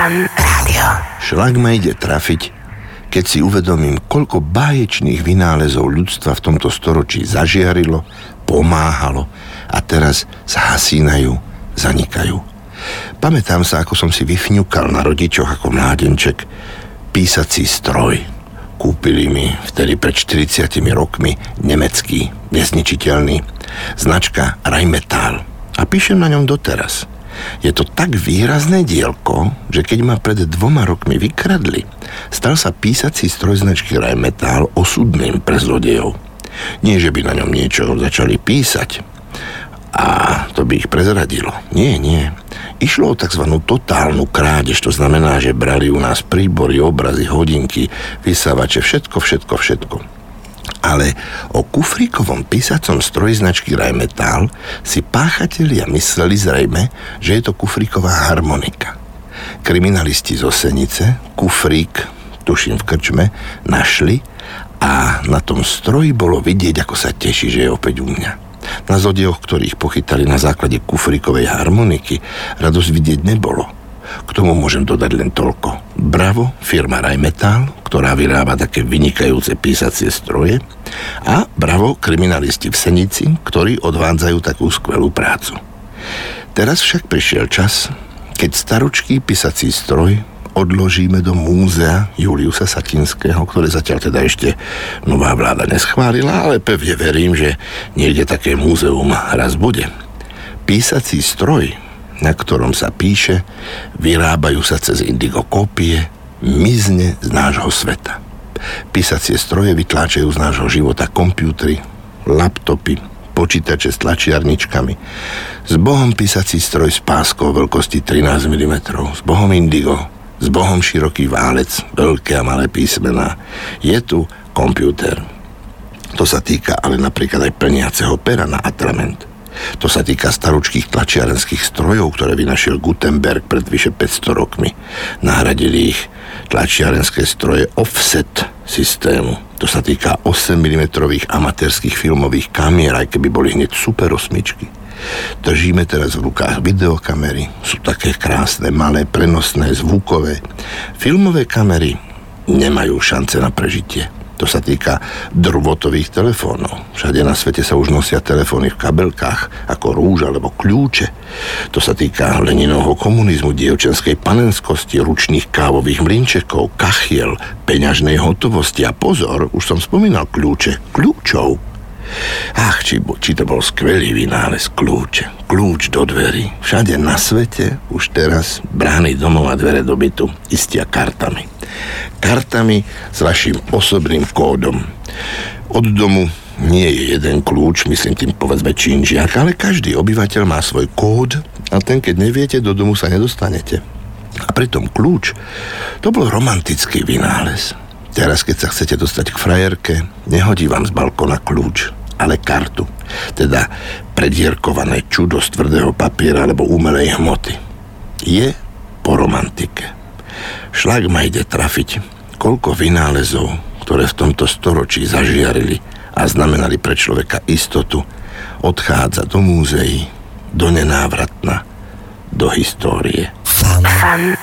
Fan Rádio. Šlak ma ide trafiť, keď si uvedomím, koľko báječných vynálezov ľudstva v tomto storočí zažiarilo, pomáhalo a teraz zhasínajú, zanikajú. Pamätám sa, ako som si vyfňukal na rodičoch ako mládenček písací stroj. Kúpili mi vtedy pred 40 rokmi nemecký, nezničiteľný, značka Rheinmetall. A píšem na ňom doteraz. Je to tak výrazné dielko, že keď ma pred dvoma rokmi vykradli, stal sa písací stroj značky Rheinmetall osudným pre zlodejov. Nie, že by na ňom niečo začali písať, a to by ich prezradilo. Nie, nie. Išlo o tzv. totálnu krádež, to znamená, že brali u nás príbory, obrazy, hodinky, vysávače, všetko, všetko, všetko ale o kufríkovom písacom stroji značky Rheinmetall si páchatelia mysleli zrejme, že je to kufríková harmonika. Kriminalisti z Osenice kufrík, tuším v krčme, našli a na tom stroji bolo vidieť, ako sa teší, že je opäť u mňa. Na zodioch, ktorých pochytali na základe kufríkovej harmoniky, radosť vidieť nebolo – k tomu môžem dodať len toľko. Bravo, firma Rheinmetall, ktorá vyrába také vynikajúce písacie stroje a bravo, kriminalisti v Senici, ktorí odvádzajú takú skvelú prácu. Teraz však prišiel čas, keď staročký písací stroj odložíme do múzea Juliusa Satinského, ktoré zatiaľ teda ešte nová vláda neschválila, ale pevne verím, že niekde také múzeum raz bude. Písací stroj na ktorom sa píše, vyrábajú sa cez indigo kópie, mizne z nášho sveta. Písacie stroje vytláčajú z nášho života kompútry, laptopy, počítače s tlačiarničkami. S Bohom písací stroj s páskou veľkosti 13 mm, s Bohom indigo, s Bohom široký válec, veľké a malé písmená. Je tu počítač. To sa týka ale napríklad aj plniaceho pera na atrament. To sa týka staručkých tlačiarenských strojov, ktoré vynašiel Gutenberg pred vyše 500 rokmi. Nahradili ich tlačiarenské stroje offset systému. To sa týka 8 mm amatérských filmových kamier, aj keby boli hneď super osmičky. Držíme teraz v rukách videokamery. Sú také krásne, malé, prenosné, zvukové. Filmové kamery nemajú šance na prežitie. To sa týka drvotových telefónov. Všade na svete sa už nosia telefóny v kabelkách, ako rúž alebo kľúče. To sa týka Leninovho komunizmu, dievčenskej panenskosti, ručných kávových mlinčekov, kachiel, peňažnej hotovosti a pozor, už som spomínal kľúče, kľúčov. Ach, či, či to bol skvelý vynález kľúč. Kľúč do dverí. Všade na svete už teraz brány domov a dvere do bytu istia kartami. Kartami s vašim osobným kódom. Od domu nie je jeden kľúč, myslím tým povedzme činžiak, ale každý obyvateľ má svoj kód a ten, keď neviete, do domu sa nedostanete. A pritom kľúč, to bol romantický vynález. Teraz, keď sa chcete dostať k frajerke, nehodí vám z balkona kľúč, ale kartu. Teda predierkované čudo z tvrdého papiera alebo umelej hmoty. Je po romantike. Šlak ma ide trafiť, koľko vynálezov, ktoré v tomto storočí zažiarili a znamenali pre človeka istotu, odchádza do múzeí, do nenávratna, do histórie. Fan